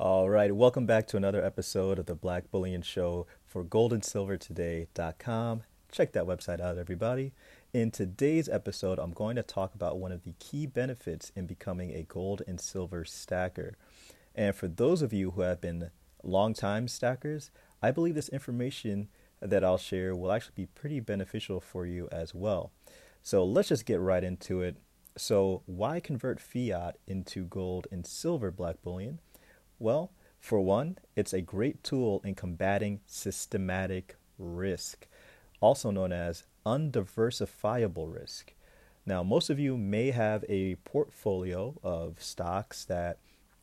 All right, welcome back to another episode of the Black Bullion Show for goldandsilvertoday.com. Check that website out, everybody. In today's episode, I'm going to talk about one of the key benefits in becoming a gold and silver stacker. And for those of you who have been long-time stackers, I believe this information that I'll share will actually be pretty beneficial for you as well. So let's just get right into it. So, why convert fiat into gold and silver black bullion? Well, for one, it's a great tool in combating systematic risk, also known as undiversifiable risk. Now, most of you may have a portfolio of stocks that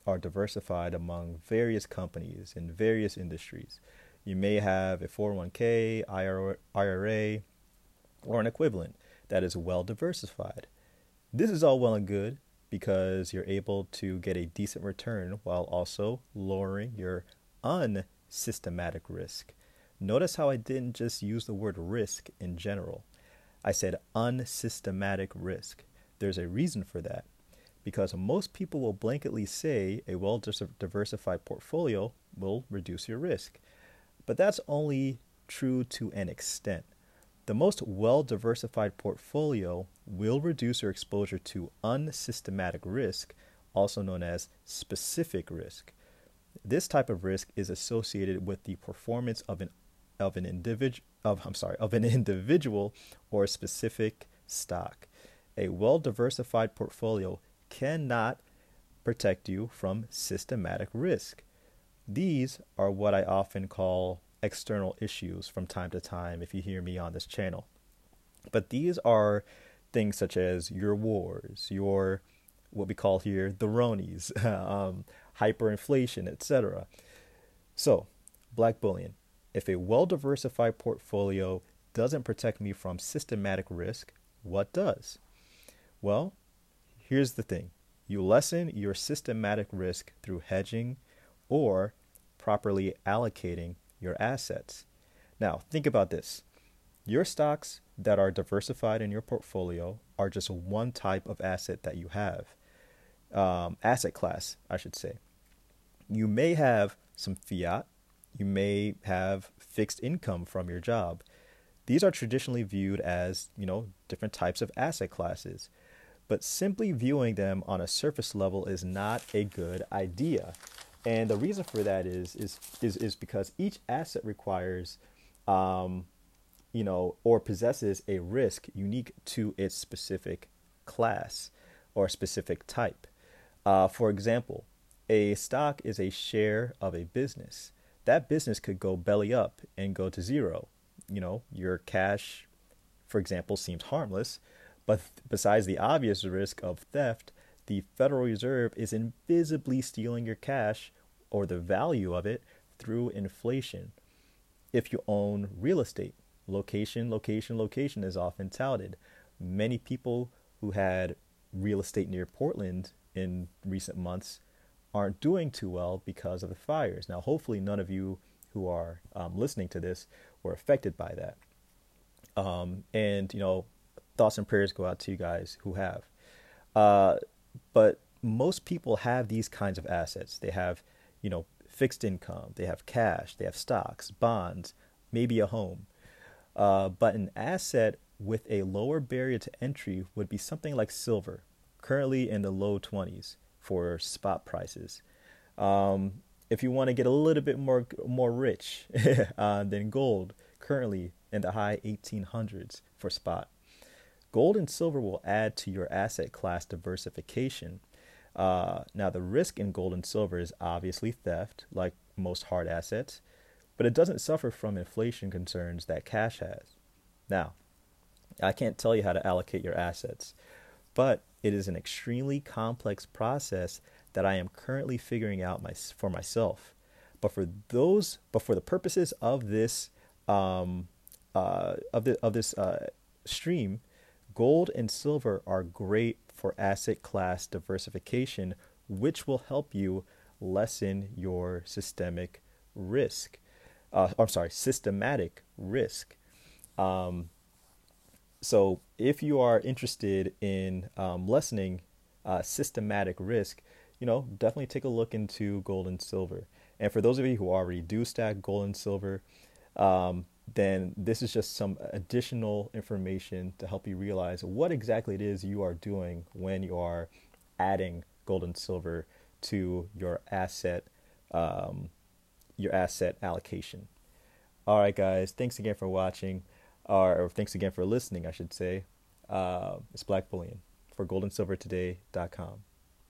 are diversified among various companies in various industries. You may have a 401k, IRA, or an equivalent that is well diversified. This is all well and good because you're able to get a decent return while also lowering your unsystematic risk. Notice how I didn't just use the word risk in general. I said unsystematic risk. There's a reason for that because most people will blanketly say a well diversified portfolio will reduce your risk. But that's only true to an extent. The most well diversified portfolio will reduce your exposure to unsystematic risk, also known as specific risk. This type of risk is associated with the performance of an of an individual of I'm sorry, of an individual or a specific stock. A well diversified portfolio cannot protect you from systematic risk. These are what I often call external issues from time to time if you hear me on this channel. But these are things such as your wars, your what we call here the Ronies, um, hyperinflation, etc. So, black bullion. If a well diversified portfolio doesn't protect me from systematic risk, what does? Well, here's the thing you lessen your systematic risk through hedging or properly allocating your assets. Now, think about this your stocks that are diversified in your portfolio are just one type of asset that you have, um, asset class, I should say. You may have some fiat, you may have fixed income from your job. These are traditionally viewed as, you know, different types of asset classes but simply viewing them on a surface level is not a good idea. And the reason for that is is is, is because each asset requires um, you know, or possesses a risk unique to its specific class or specific type. Uh, for example, a stock is a share of a business. That business could go belly up and go to zero. You know, your cash, for example, seems harmless, but besides the obvious risk of theft, the Federal Reserve is invisibly stealing your cash or the value of it through inflation. If you own real estate, location, location, location is often touted. Many people who had real estate near Portland in recent months aren't doing too well because of the fires. Now, hopefully, none of you who are um, listening to this were affected by that. Um, and, you know, thoughts and prayers go out to you guys who have. Uh, but most people have these kinds of assets. They have, you know, fixed income, they have cash, they have stocks, bonds, maybe a home. Uh, but an asset with a lower barrier to entry would be something like silver, currently in the low 20s for spot prices. Um, if you want to get a little bit more more rich uh, than gold, currently in the high 1800s for spot. Gold and silver will add to your asset class diversification. Uh, now, the risk in gold and silver is obviously theft, like most hard assets, but it doesn't suffer from inflation concerns that cash has. Now, I can't tell you how to allocate your assets, but it is an extremely complex process that I am currently figuring out my, for myself. But for those, but for the purposes of this, um, uh, of the of this uh, stream, Gold and silver are great for asset class diversification, which will help you lessen your systemic risk. Uh, I'm sorry, systematic risk. Um, so, if you are interested in um, lessening uh, systematic risk, you know, definitely take a look into gold and silver. And for those of you who already do stack gold and silver, um, then this is just some additional information to help you realize what exactly it is you are doing when you are adding gold and silver to your asset um, your asset allocation. All right, guys. Thanks again for watching, or, thanks again for listening, I should say. Uh, it's Black Bullion for goldandsilvertoday.com.